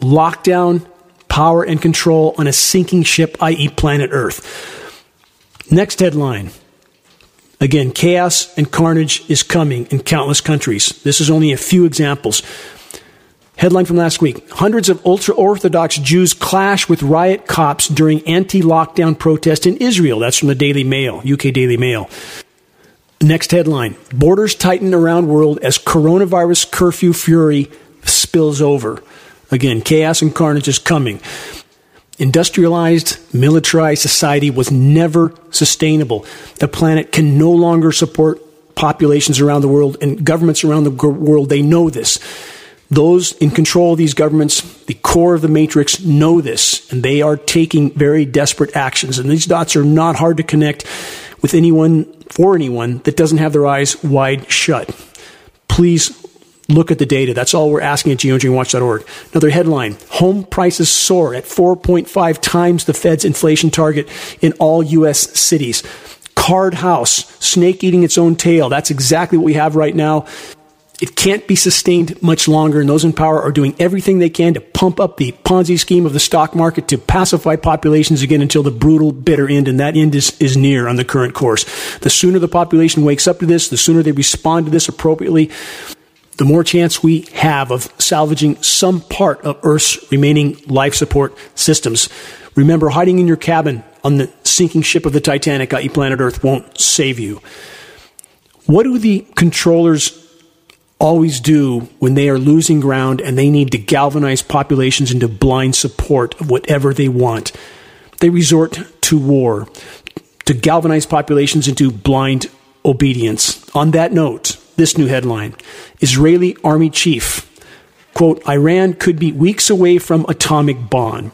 Lockdown, power, and control on a sinking ship, i.e., planet Earth. Next headline. Again, chaos and carnage is coming in countless countries. This is only a few examples. Headline from last week Hundreds of ultra Orthodox Jews clash with riot cops during anti lockdown protest in Israel. That's from the Daily Mail, UK Daily Mail. Next headline Borders tighten around world as coronavirus curfew fury spills over. Again, chaos and carnage is coming. Industrialized, militarized society was never sustainable. The planet can no longer support populations around the world and governments around the world. They know this. Those in control of these governments, the core of the matrix, know this, and they are taking very desperate actions. And these dots are not hard to connect with anyone, for anyone, that doesn't have their eyes wide shut. Please look at the data. That's all we're asking at geoengineeringwatch.org. Another headline Home prices soar at 4.5 times the Fed's inflation target in all U.S. cities. Card house, snake eating its own tail. That's exactly what we have right now. It can't be sustained much longer, and those in power are doing everything they can to pump up the Ponzi scheme of the stock market to pacify populations again until the brutal, bitter end, and that end is, is near on the current course. The sooner the population wakes up to this, the sooner they respond to this appropriately, the more chance we have of salvaging some part of Earth's remaining life support systems. Remember, hiding in your cabin on the sinking ship of the Titanic, i.e., planet Earth, won't save you. What do the controllers always do when they are losing ground and they need to galvanize populations into blind support of whatever they want. They resort to war to galvanize populations into blind obedience. On that note, this new headline Israeli Army Chief, quote, Iran could be weeks away from atomic bomb.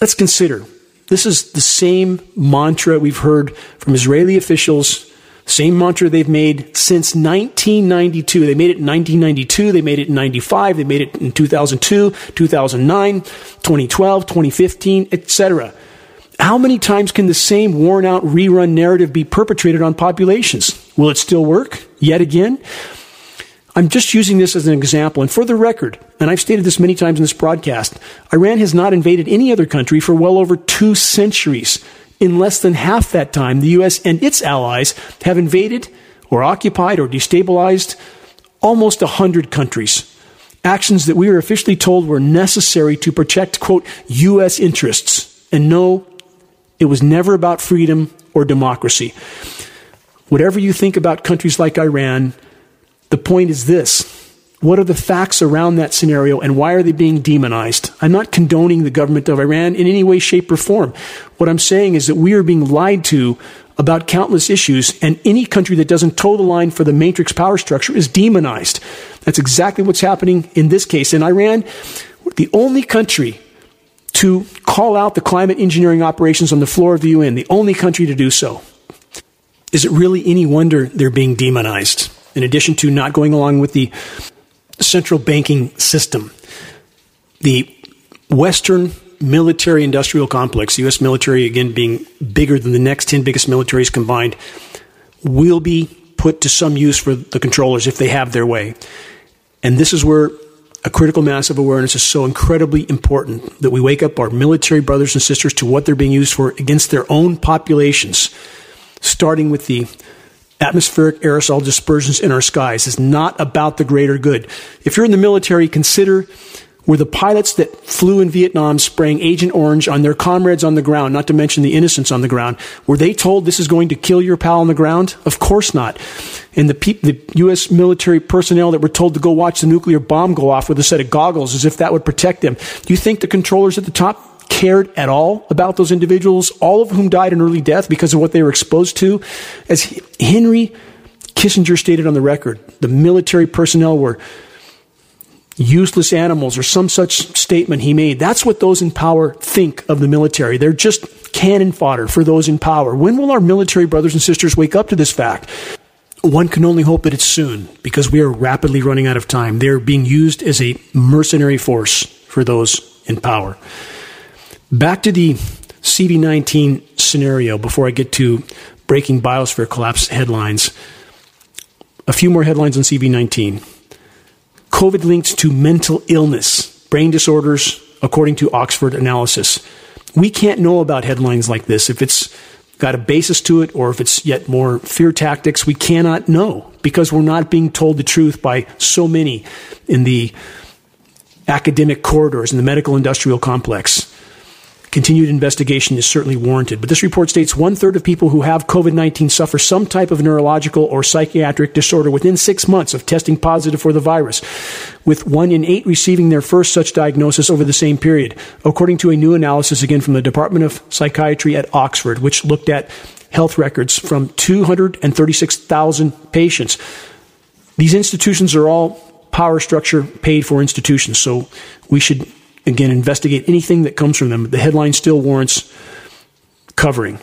Let's consider this is the same mantra we've heard from Israeli officials same mantra they've made since 1992. They made it in 1992, they made it in 95, they made it in 2002, 2009, 2012, 2015, etc. How many times can the same worn out rerun narrative be perpetrated on populations? Will it still work yet again? I'm just using this as an example. And for the record, and I've stated this many times in this broadcast, Iran has not invaded any other country for well over two centuries. In less than half that time, the U.S. and its allies have invaded or occupied or destabilized almost 100 countries. Actions that we were officially told were necessary to protect, quote, U.S. interests. And no, it was never about freedom or democracy. Whatever you think about countries like Iran, the point is this what are the facts around that scenario and why are they being demonized? I'm not condoning the government of Iran in any way, shape, or form. What I'm saying is that we are being lied to about countless issues, and any country that doesn't toe the line for the matrix power structure is demonized. That's exactly what's happening in this case. In Iran, the only country to call out the climate engineering operations on the floor of the UN, the only country to do so. Is it really any wonder they're being demonized? In addition to not going along with the central banking system. The Western military industrial complex, U.S. military, again, being bigger than the next 10 biggest militaries combined, will be put to some use for the controllers if they have their way. And this is where a critical mass of awareness is so incredibly important that we wake up our military brothers and sisters to what they're being used for against their own populations, starting with the atmospheric aerosol dispersions in our skies is not about the greater good. If you're in the military, consider were the pilots that flew in Vietnam spraying Agent Orange on their comrades on the ground, not to mention the innocents on the ground, were they told this is going to kill your pal on the ground? Of course not. And the, pe- the U.S. military personnel that were told to go watch the nuclear bomb go off with a set of goggles as if that would protect them. Do you think the controllers at the top cared at all about those individuals, all of whom died an early death because of what they were exposed to. As Henry Kissinger stated on the record, the military personnel were useless animals or some such statement he made. That's what those in power think of the military. They're just cannon fodder for those in power. When will our military brothers and sisters wake up to this fact? One can only hope that it's soon because we are rapidly running out of time. They're being used as a mercenary force for those in power. Back to the CV19 scenario before I get to breaking biosphere collapse headlines. A few more headlines on CV19. COVID linked to mental illness, brain disorders, according to Oxford analysis. We can't know about headlines like this if it's got a basis to it or if it's yet more fear tactics. We cannot know because we're not being told the truth by so many in the academic corridors in the medical industrial complex. Continued investigation is certainly warranted. But this report states one third of people who have COVID 19 suffer some type of neurological or psychiatric disorder within six months of testing positive for the virus, with one in eight receiving their first such diagnosis over the same period, according to a new analysis again from the Department of Psychiatry at Oxford, which looked at health records from 236,000 patients. These institutions are all power structure paid for institutions, so we should again, investigate anything that comes from them. The headline still warrants covering.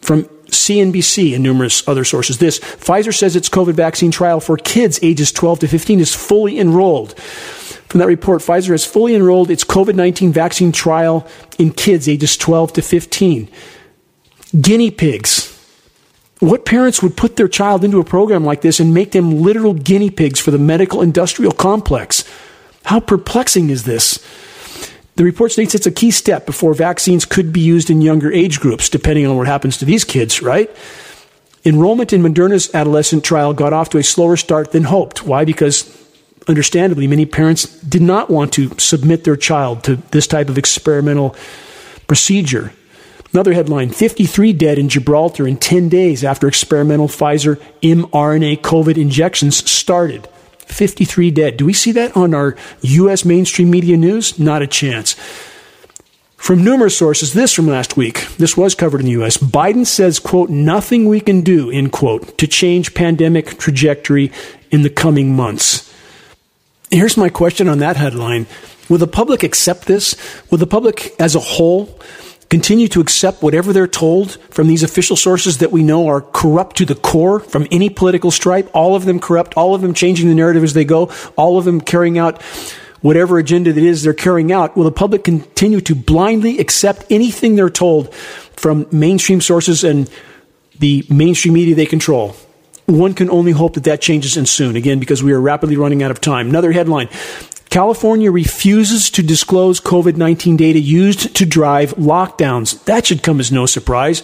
From CNBC and numerous other sources, this Pfizer says its COVID vaccine trial for kids ages 12 to 15 is fully enrolled. From that report, Pfizer has fully enrolled its COVID 19 vaccine trial in kids ages 12 to 15. Guinea pigs. What parents would put their child into a program like this and make them literal guinea pigs for the medical industrial complex? How perplexing is this? The report states it's a key step before vaccines could be used in younger age groups, depending on what happens to these kids, right? Enrollment in Moderna's adolescent trial got off to a slower start than hoped. Why? Because, understandably, many parents did not want to submit their child to this type of experimental procedure. Another headline 53 dead in Gibraltar in 10 days after experimental Pfizer mRNA COVID injections started. 53 dead. Do we see that on our U.S. mainstream media news? Not a chance. From numerous sources, this from last week, this was covered in the U.S. Biden says, quote, nothing we can do, end quote, to change pandemic trajectory in the coming months. Here's my question on that headline. Will the public accept this? Will the public as a whole continue to accept whatever they're told from these official sources that we know are corrupt to the core from any political stripe, all of them corrupt, all of them changing the narrative as they go, all of them carrying out whatever agenda it is they're carrying out, will the public continue to blindly accept anything they're told from mainstream sources and the mainstream media they control? One can only hope that that changes and soon, again, because we are rapidly running out of time. Another headline California refuses to disclose COVID 19 data used to drive lockdowns. That should come as no surprise.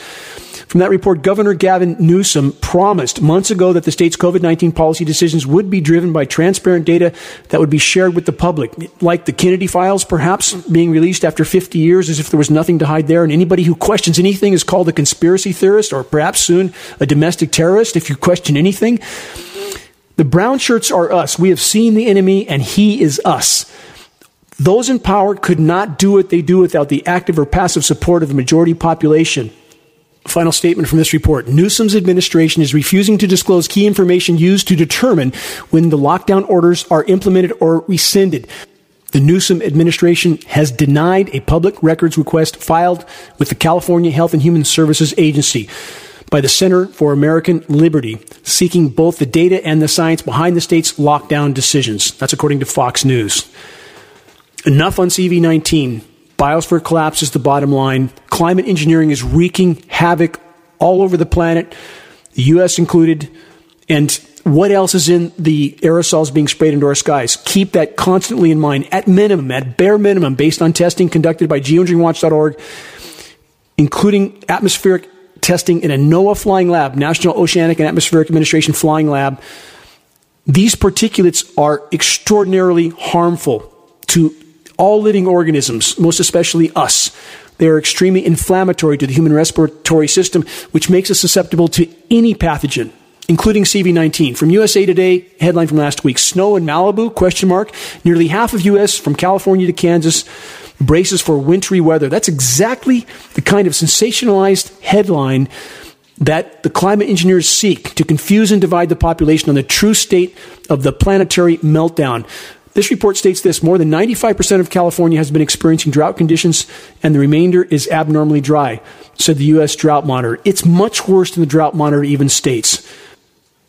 From that report, Governor Gavin Newsom promised months ago that the state's COVID 19 policy decisions would be driven by transparent data that would be shared with the public, like the Kennedy files, perhaps being released after 50 years as if there was nothing to hide there. And anybody who questions anything is called a conspiracy theorist or perhaps soon a domestic terrorist if you question anything. The brown shirts are us. We have seen the enemy and he is us. Those in power could not do what they do without the active or passive support of the majority population. Final statement from this report. Newsom's administration is refusing to disclose key information used to determine when the lockdown orders are implemented or rescinded. The Newsom administration has denied a public records request filed with the California Health and Human Services Agency by the Center for American Liberty, seeking both the data and the science behind the state's lockdown decisions. That's according to Fox News. Enough on CV19. Biosphere collapse is the bottom line. Climate engineering is wreaking havoc all over the planet, the U.S. included. And what else is in the aerosols being sprayed into our skies? Keep that constantly in mind, at minimum, at bare minimum, based on testing conducted by geoengineeringwatch.org, including atmospheric testing in a NOAA flying lab, National Oceanic and Atmospheric Administration flying lab. These particulates are extraordinarily harmful to all living organisms, most especially us. They are extremely inflammatory to the human respiratory system, which makes us susceptible to any pathogen, including CV19. From USA Today, headline from last week, snow in Malibu, question mark. Nearly half of US from California to Kansas braces for wintry weather. That's exactly the kind of sensationalized headline that the climate engineers seek to confuse and divide the population on the true state of the planetary meltdown. This report states this more than 95% of California has been experiencing drought conditions, and the remainder is abnormally dry, said the U.S. Drought Monitor. It's much worse than the Drought Monitor even states.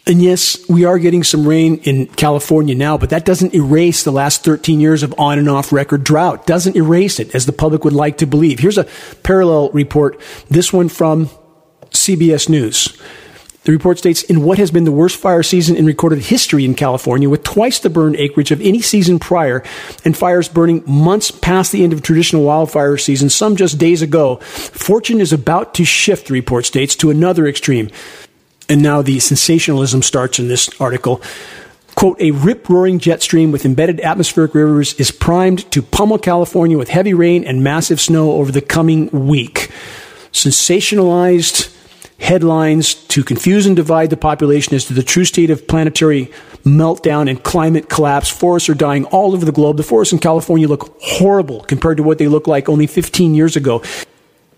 And yes, we are getting some rain in California now, but that doesn't erase the last 13 years of on and off record drought. Doesn't erase it as the public would like to believe. Here's a parallel report. This one from CBS News. The report states in what has been the worst fire season in recorded history in California, with twice the burned acreage of any season prior, and fires burning months past the end of traditional wildfire season, some just days ago, fortune is about to shift, the report states, to another extreme and now the sensationalism starts in this article. Quote, a rip roaring jet stream with embedded atmospheric rivers is primed to pummel California with heavy rain and massive snow over the coming week. Sensationalized headlines to confuse and divide the population as to the true state of planetary meltdown and climate collapse. Forests are dying all over the globe. The forests in California look horrible compared to what they looked like only 15 years ago.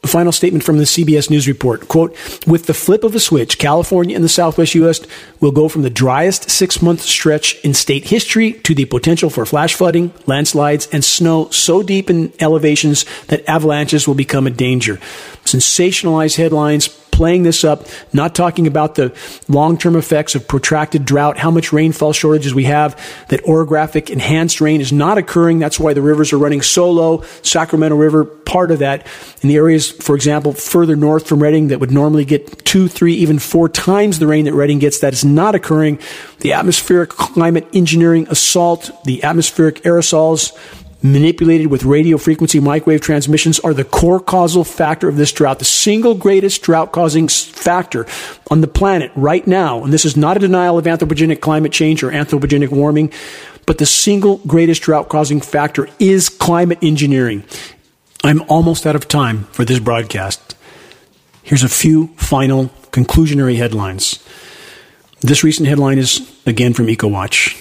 Final statement from the CBS News report. Quote, with the flip of a switch, California and the Southwest U.S. will go from the driest six month stretch in state history to the potential for flash flooding, landslides, and snow so deep in elevations that avalanches will become a danger. Sensationalized headlines, playing this up, not talking about the long term effects of protracted drought, how much rainfall shortages we have, that orographic enhanced rain is not occurring. That's why the rivers are running so low. Sacramento River, part of that. In the areas, for example, further north from Redding that would normally get two, three, even four times the rain that Redding gets, that is not occurring. The atmospheric climate engineering assault, the atmospheric aerosols, manipulated with radio frequency microwave transmissions are the core causal factor of this drought, the single greatest drought causing factor on the planet right now. And this is not a denial of anthropogenic climate change or anthropogenic warming, but the single greatest drought causing factor is climate engineering. I'm almost out of time for this broadcast. Here's a few final conclusionary headlines. This recent headline is again from EcoWatch.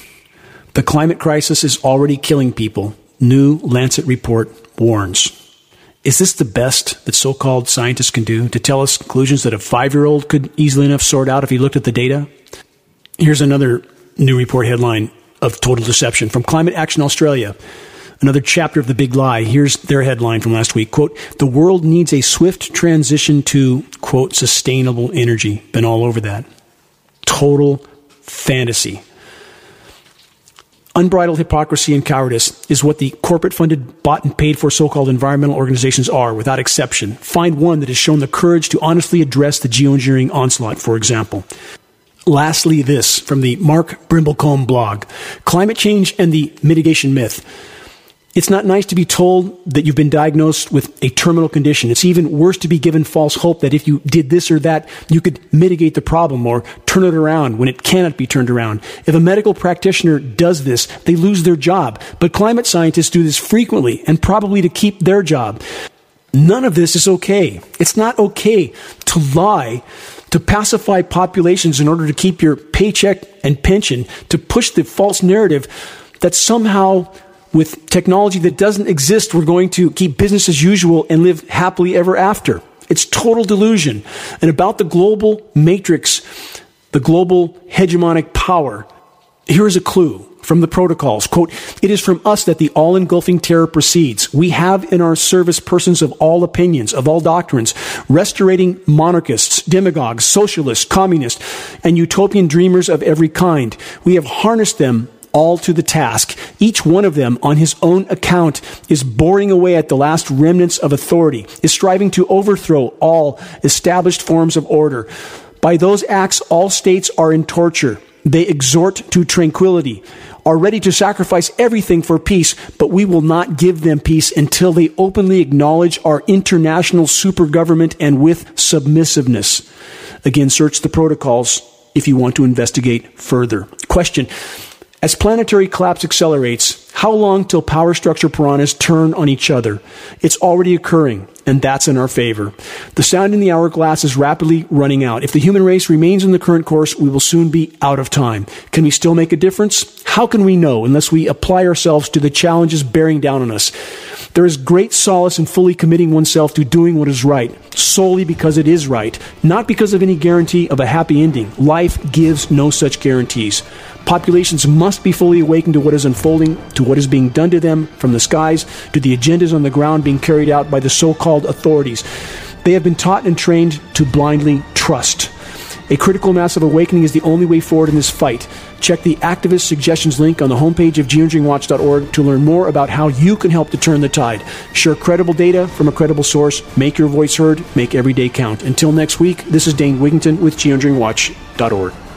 The climate crisis is already killing people New Lancet report warns. Is this the best that so called scientists can do to tell us conclusions that a five year old could easily enough sort out if he looked at the data? Here's another new report headline of total deception from Climate Action Australia. Another chapter of the big lie. Here's their headline from last week. Quote, the world needs a swift transition to, quote, sustainable energy. Been all over that. Total fantasy. Unbridled hypocrisy and cowardice is what the corporate funded, bought and paid for so called environmental organizations are, without exception. Find one that has shown the courage to honestly address the geoengineering onslaught, for example. Lastly, this from the Mark Brimblecombe blog Climate Change and the Mitigation Myth. It's not nice to be told that you've been diagnosed with a terminal condition. It's even worse to be given false hope that if you did this or that, you could mitigate the problem or turn it around when it cannot be turned around. If a medical practitioner does this, they lose their job. But climate scientists do this frequently and probably to keep their job. None of this is okay. It's not okay to lie, to pacify populations in order to keep your paycheck and pension, to push the false narrative that somehow with technology that doesn't exist, we're going to keep business as usual and live happily ever after. It's total delusion. And about the global matrix, the global hegemonic power, here is a clue from the protocols. Quote, it is from us that the all engulfing terror proceeds. We have in our service persons of all opinions, of all doctrines, restaurating monarchists, demagogues, socialists, communists, and utopian dreamers of every kind. We have harnessed them all to the task. Each one of them, on his own account, is boring away at the last remnants of authority, is striving to overthrow all established forms of order. By those acts, all states are in torture. They exhort to tranquility, are ready to sacrifice everything for peace, but we will not give them peace until they openly acknowledge our international supergovernment and with submissiveness. Again, search the protocols if you want to investigate further. Question. As planetary collapse accelerates, how long till power structure piranhas turn on each other? It's already occurring, and that's in our favor. The sound in the hourglass is rapidly running out. If the human race remains in the current course, we will soon be out of time. Can we still make a difference? How can we know unless we apply ourselves to the challenges bearing down on us? There is great solace in fully committing oneself to doing what is right, solely because it is right, not because of any guarantee of a happy ending. Life gives no such guarantees. Populations must be fully awakened to what is unfolding, to what is being done to them from the skies, to the agendas on the ground being carried out by the so called authorities. They have been taught and trained to blindly trust. A critical mass of awakening is the only way forward in this fight. Check the activist suggestions link on the homepage of geoengineeringwatch.org to learn more about how you can help to turn the tide. Share credible data from a credible source. Make your voice heard. Make every day count. Until next week, this is Dane Wigington with geoengineeringwatch.org.